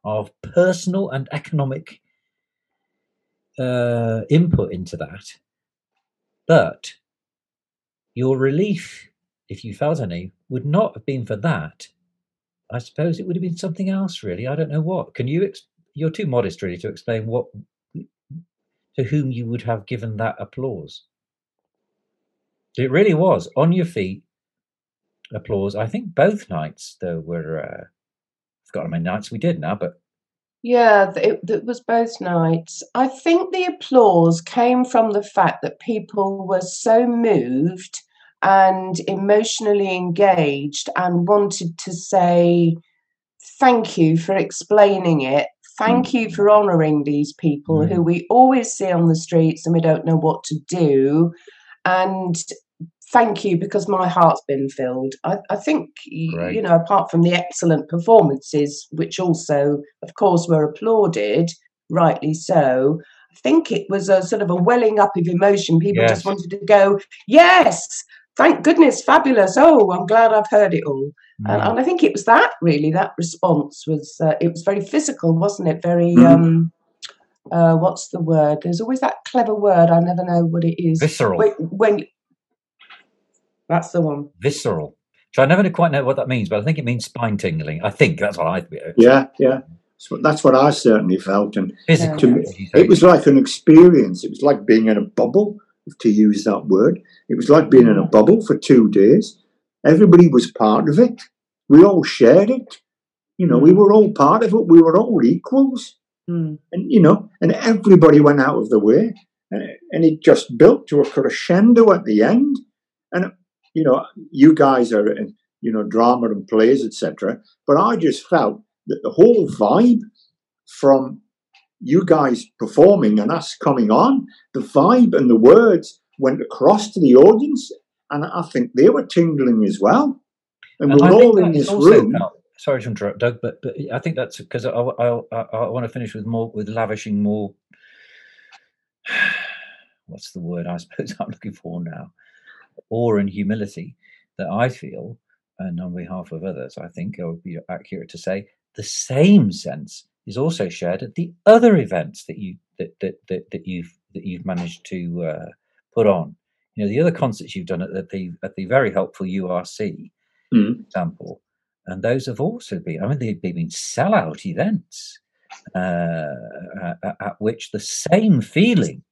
Speaker 1: of personal and economic uh, input into that. But your relief, if you felt any, would not have been for that. I suppose it would have been something else, really. I don't know what. Can you? Ex- you're too modest, really, to explain what to whom you would have given that applause. It really was on your feet. Applause. I think both nights though were. Uh, i forgotten how many nights we did now, but
Speaker 2: Yeah, it, it was both nights. I think the applause came from the fact that people were so moved and emotionally engaged and wanted to say thank you for explaining it. Thank you mm. for honouring these people mm. who we always see on the streets and we don't know what to do. And thank you because my heart's been filled. I, I think, you know, apart from the excellent performances, which also, of course, were applauded, rightly so, I think it was a sort of a welling up of emotion. People
Speaker 1: Yes.
Speaker 2: just wanted to go, yes, thank goodness, fabulous. Oh, I'm glad I've heard it all. And,
Speaker 1: mm,
Speaker 2: and I think it was that really, that response was, uh, it was very physical, wasn't it? Very,
Speaker 3: Mhm.
Speaker 2: um, uh, what's the word? There's always that clever word. I never know what it is.
Speaker 1: visceral.
Speaker 2: When, when that's the one.
Speaker 1: visceral. So I never quite know what that means, but I think it means spine tingling. I think that's what I
Speaker 3: Yeah, yeah. So that's what I certainly felt, and
Speaker 1: physical.
Speaker 3: To me,
Speaker 1: as you say.
Speaker 3: it was like an experience. It was like being in a bubble, to use that word. It was like being in a bubble for two days. Everybody was part of it. We all shared it. You know, we were all part of it. We were all equals,
Speaker 2: Mm.
Speaker 3: and you know, and everybody went out of the way, and, and it just built to a crescendo at the end. And you know, you guys are in, you know, drama and plays, etc. But I just felt that the whole vibe from you guys performing and us coming on, the vibe and the words went across to the audience, and I think they were tingling as well. And, and we're all in this room.
Speaker 1: sorry to interrupt, Doug, but, but I think that's because I, I, I, I want to finish with more with lavishing more. What's the word I suppose I'm looking for now? Awe and humility that I feel, and on behalf of others, I think it would be accurate to say the same sense is also shared at the other events that you that that that, that you've that you've managed to uh, put on. You know, the other concerts you've done at the at the very helpful URC mm. example, and those have also been. I mean, they've been sellout events uh, at, at, which the same feeling.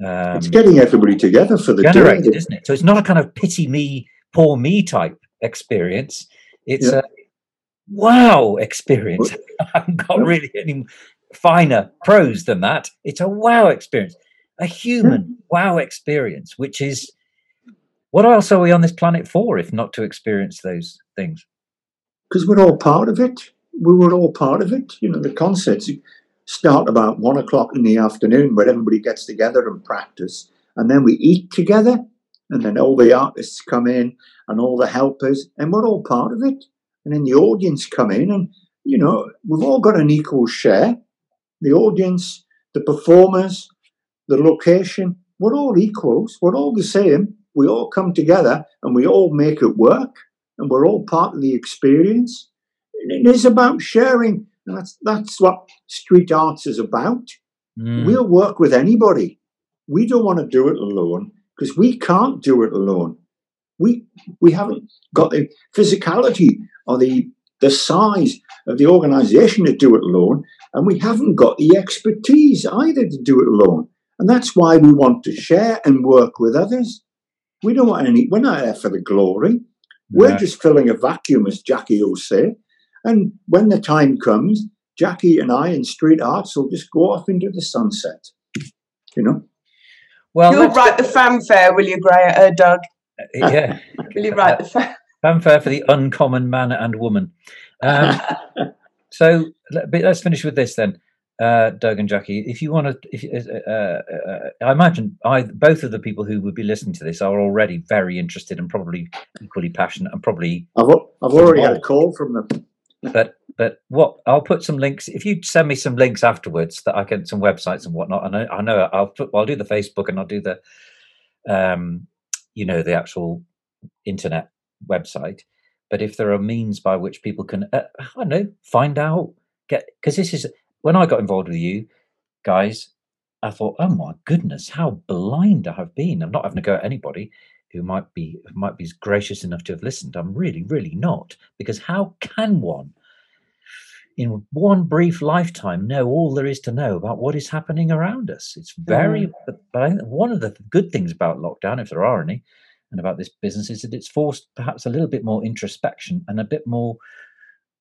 Speaker 3: Um, it's getting everybody together for the
Speaker 1: generated, day. isn't it? So it's not a kind of pity me, poor me type experience. It's yeah. a wow experience. I haven't got really any finer prose than that. It's a wow experience, a human hmm. wow experience, which is what else are we on this planet for if not to experience those things?
Speaker 3: Because we're all part of it. We were all part of it. You know, the concerts start about one o'clock in the afternoon where everybody gets together and practice, and then we eat together, and then all the artists come in and all the helpers, and we're all part of it. And then the audience come in and you know we've all got an equal share. The audience the performers the location we're all equals. We're all the same. We all come together and we all make it work and we're all part of the experience. It is about sharing that's that's what street arts is about mm. we'll work with anybody we don't want to do it alone because we can't do it alone we we haven't got the physicality or the the size of the organisation to do it alone, and we haven't got the expertise either to do it alone. And that's why we want to share and work with others. We don't want any. We're not there for the glory. We're just filling a vacuum, as Jackie will say. And when the time comes, Jackie and I in Street Arts will just go off into the sunset. You know.
Speaker 2: Well, you'll write the fanfare, will you, Gray, uh, Doug?
Speaker 1: Uh, yeah.
Speaker 2: will you write the fanfare?
Speaker 1: Fanfare for the uncommon man and woman. Um, so let, us finish with this then, uh, Doug and Jackie. If you want to, if uh, uh, uh, I imagine I, both of the people who would be listening to this are already very interested and probably equally passionate and probably.
Speaker 3: I've, I've already had a call from them.
Speaker 1: But but what I'll put some links. If you send me some links afterwards, that I can some websites and whatnot. And I, I know I'll put, I'll do the Facebook and I'll do the, um, you know, the actual internet website. But if there are means by which people can, uh, I know, find out, get because this is when I got involved with you guys. I thought, oh my goodness, how blind I have been. I'm not having to go at anybody who might be might be gracious enough to have listened. I'm really, really not. Because how can one, in one brief lifetime, know all there is to know about what is happening around us? It's very. Mm. But, I think one of the good things about lockdown, if there are any, and about this business is that it's forced perhaps a little bit more introspection and a bit more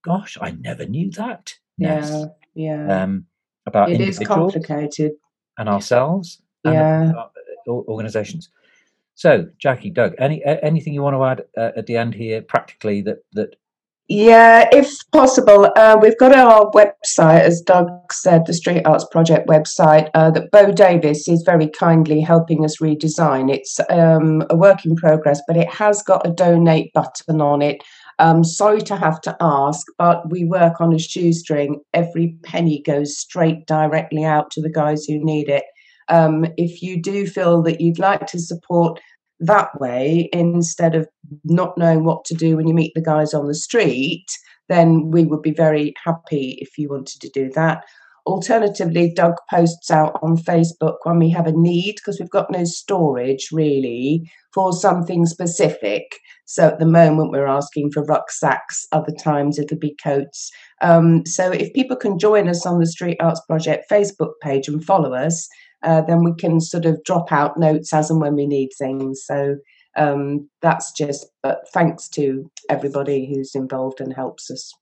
Speaker 1: gosh i never knew that
Speaker 2: yeah yeah
Speaker 1: um, about
Speaker 2: it is complicated
Speaker 1: and ourselves
Speaker 2: yeah
Speaker 1: and organizations so jackie doug any anything you want to add uh, at the end here practically that that
Speaker 2: yeah, if possible. Uh, we've got our website, as Doug said, the Street Arts Project website, uh, that Bo Davis is very kindly helping us redesign. It's um, a work in progress, but it has got a donate button on it. Um, sorry to have to ask, but we work on a shoestring. Every penny goes straight directly out to the guys who need it. Um, if you do feel that you'd like to support that way instead of not knowing what to do when you meet the guys on the street, then we would be very happy if you wanted to do that. Alternatively, Doug posts out on Facebook when we have a need because we've got no storage really for something specific. So at the moment, we're asking for rucksacks, other times it'll be coats. Um, so if people can join us on the Street Arts Project Facebook page and follow us, uh, then we can sort of drop out notes as and when we need things. So um, that's just, but thanks to everybody who's involved and helps us.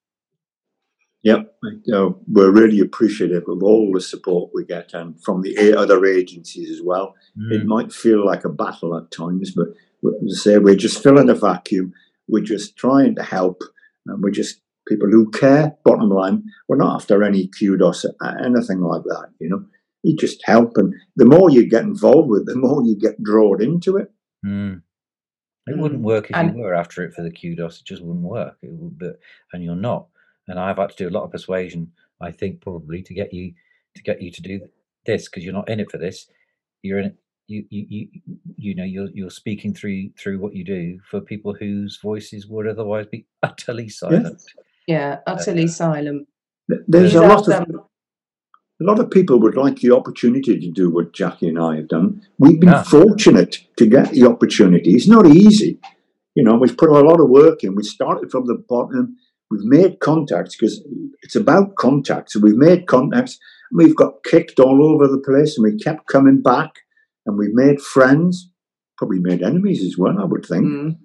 Speaker 3: Yep, uh, we're really appreciative of all the support we get and from the other agencies as well. Mm. It might feel like a battle at times, but as I say, we're just filling a vacuum. We're just trying to help, and we're just people who care. Bottom line, we're not after any kudos, or anything like that. You know, you just help, and the more you get involved with, the more you get drawn into it.
Speaker 1: Mm. It wouldn't work if and, you were after it for the kudos. It just wouldn't work. It would, but and you're not. And I've had to do a lot of persuasion. I think probably to get you to get you to do this because you're not in it for this. You're in it. You, you you you know you're you're speaking through through what you do for people whose voices would otherwise be utterly silent.
Speaker 2: Yeah, yeah utterly uh, silent.
Speaker 3: There's a lot of a lot of people would like the opportunity to do what Jackie and I have done. We've been yeah. fortunate to get the opportunity. It's not easy. You know, we've put a lot of work in. We started from the bottom. We've made contacts because it's about contacts. So we've made contacts. We've got kicked all over the place and we kept coming back and we've made friends, probably made enemies as well, I would think. Mm.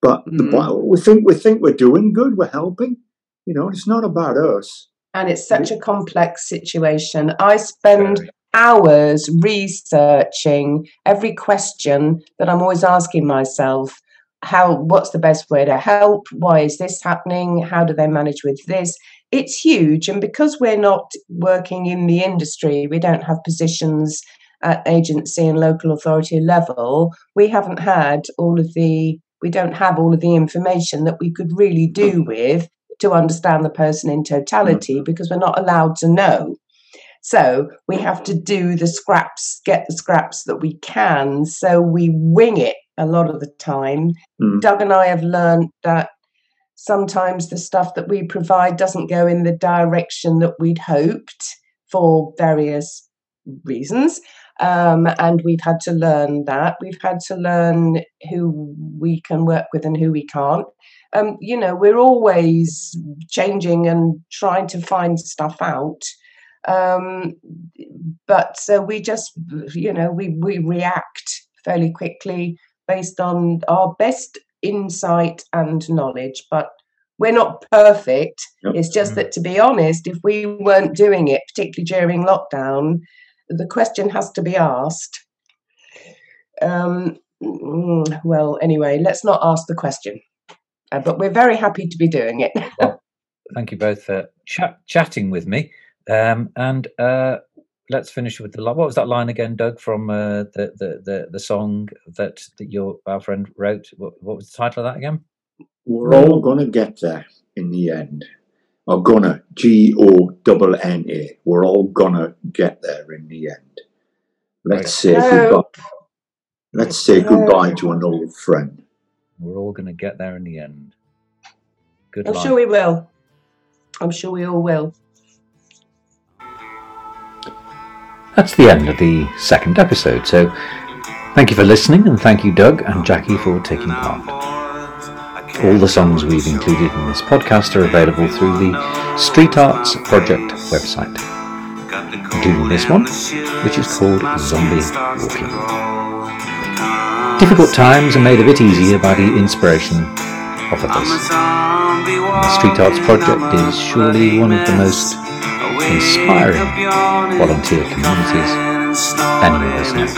Speaker 3: But mm. the, we think we think we're doing good, we're helping. You know, it's not about us
Speaker 2: and it's mm-hmm. such a complex situation. I spend hours researching every question that I'm always asking myself. How, what's the best way to help? Why is this happening? How do they manage with this? It's huge. And because we're not working in the industry, we don't have positions at agency and local authority level, we haven't had all of the we don't have all of the information that we could really do mm-hmm. with to understand the person in totality mm-hmm. because we're not allowed to know. So we have to do the scraps, get the scraps that we can. So we wing it a lot of the time. Mm. Doug and I have learned that sometimes the stuff that we provide doesn't go in the direction that we'd hoped for various reasons. Um, and we've had to learn that. We've had to learn who we can work with and who we can't um, you know, we're always changing and trying to find stuff out. Um, but so we just, you know, we, we react fairly quickly based on our best insight and knowledge. But we're not perfect. Yep. It's just that, to be honest, if we weren't doing it, particularly during lockdown, the question has to be asked. Um, mm, well, anyway, let's not ask the question uh, but we're very happy to be doing it.
Speaker 1: well, thank you both for chatting with me. Um, and uh, let's finish with the what was that line again, Doug, from uh, the, the, the the song that that your our friend wrote? What, what was the title of that again?
Speaker 3: We're all gonna get there in the end. Or gonna G O double N A. We're all gonna get there in the end. Let's say goodbye. Let's say goodbye to an old friend.
Speaker 1: We're all going to get there in the end. Good
Speaker 2: I'm sure we will. I'm sure we all will.
Speaker 1: That's the end of the second episode. So thank you for listening and thank you, Doug and Jackie, for taking part. All the songs we've included in this podcast are available through the Street Arts Project website, including this one, which is called Zombie Walking. Difficult times are made a bit easier by the inspiration of others. The Street Arts Project is surely one of the most inspiring volunteer communities anyone has known.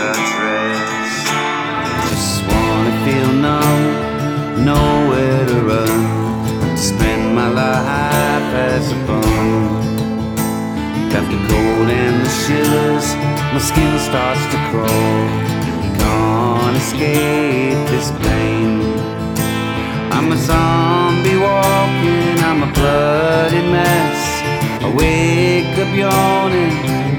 Speaker 1: Just wanna feel numb, nowhere to run, spend my life as a bum. Got the cold and the shivers, my skin starts to crawl can't escape this pain. I'm a zombie walking, I'm a bloody mess. I wake up yawning,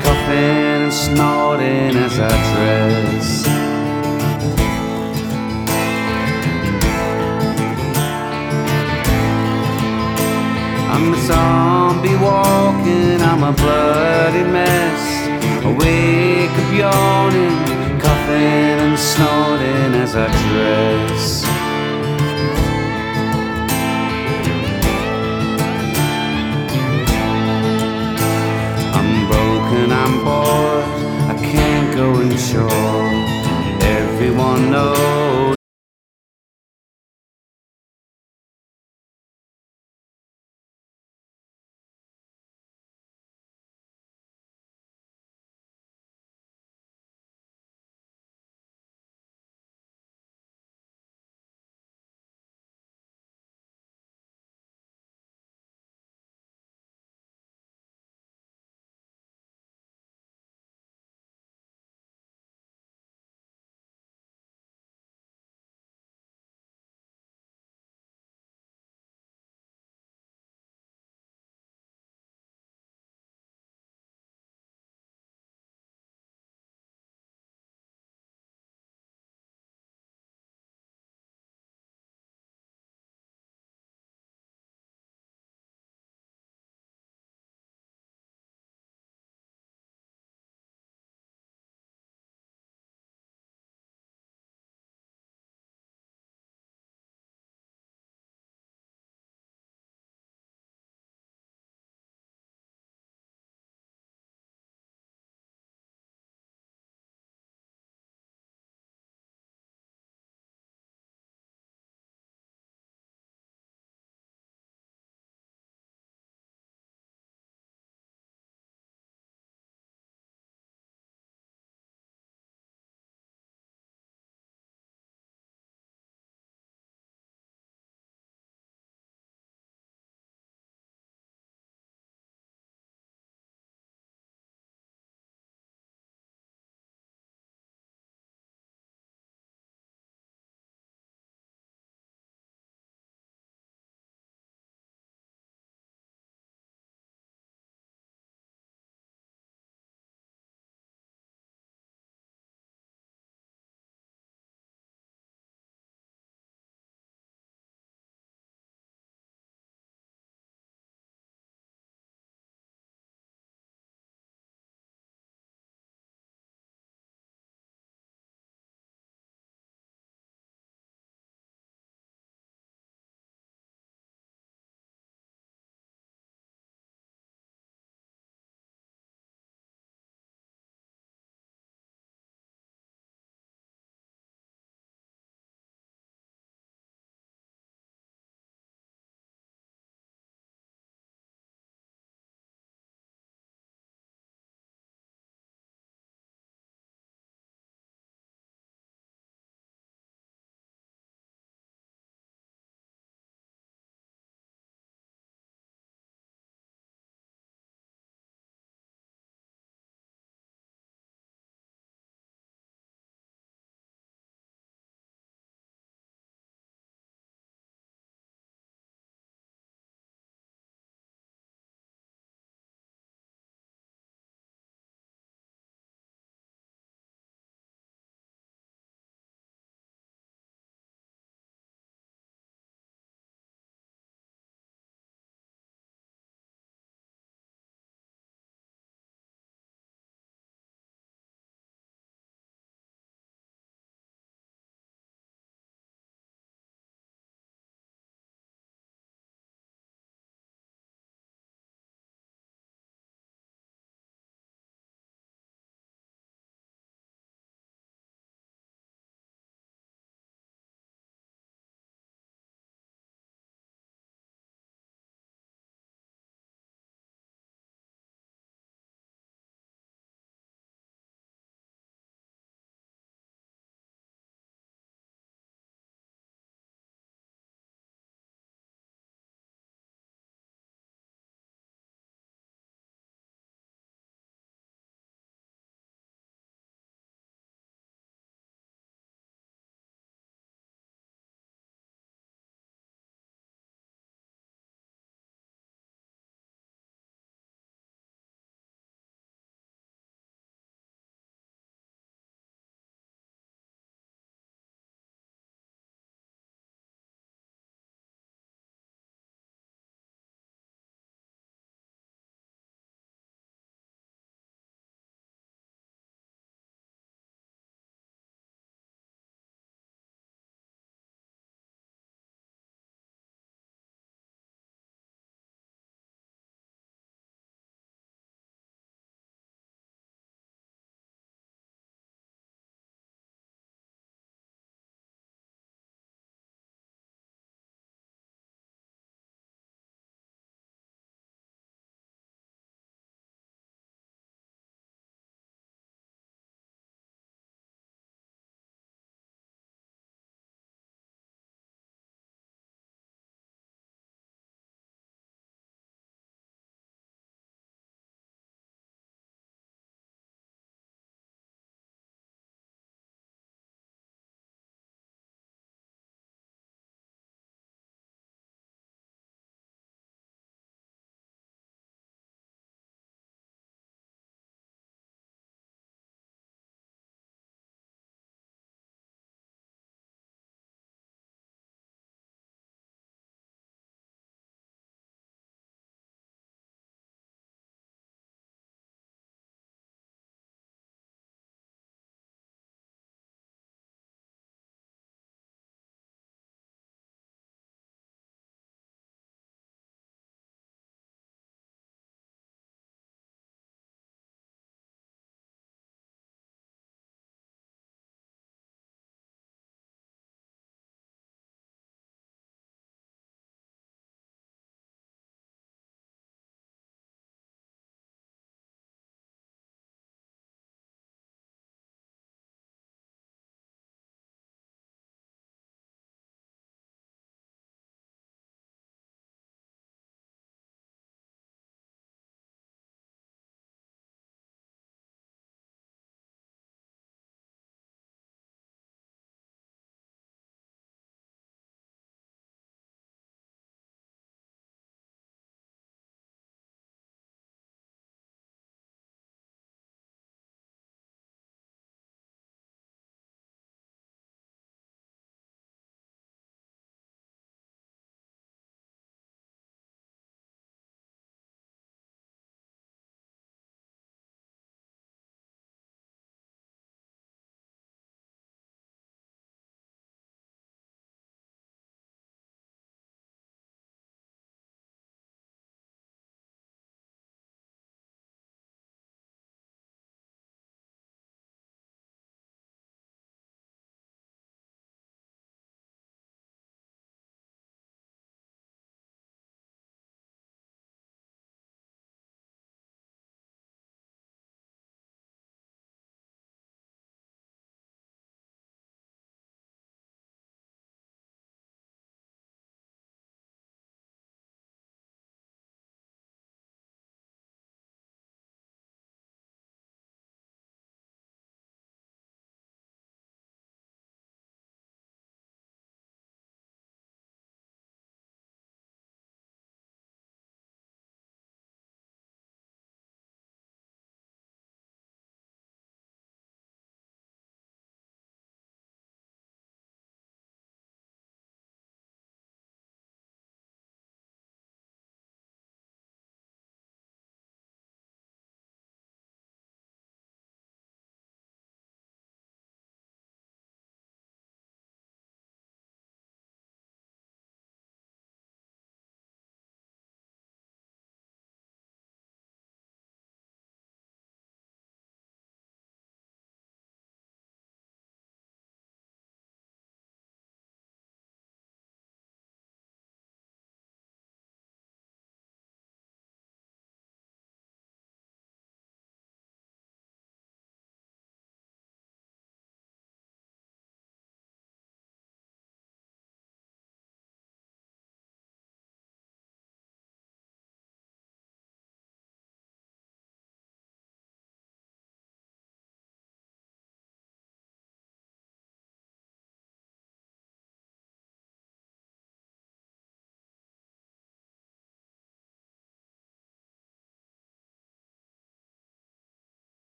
Speaker 1: snorting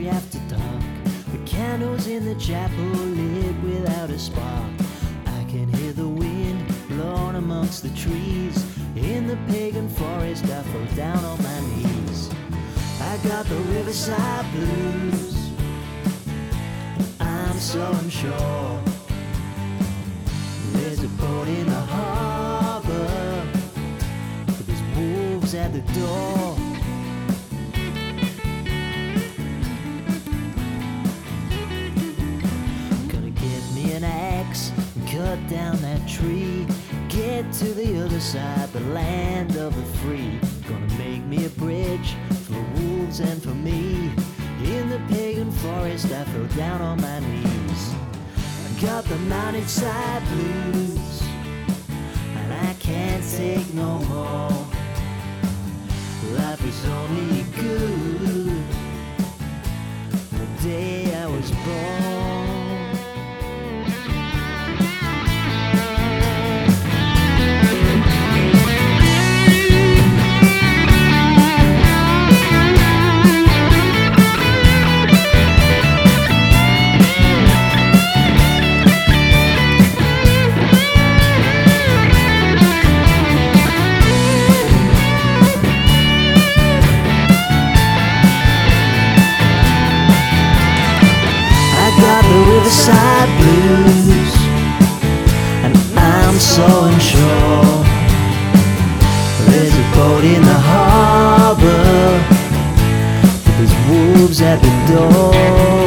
Speaker 4: country after dark. With candles in the chapel lit without a spark. I can hear the wind blowing amongst the trees. In the pagan forest, I fall down on my knees. I got the riverside blues. I'm so unsure. There's a boat in the harbor, there's wolves at the door. Down that tree. Get to the other side, the land of the free. Gonna make me a bridge for wolves and for me. In the pagan forest, I fell down on my knees. I got the mountainside blues, and I can't take no more. Life is only good the day at the door.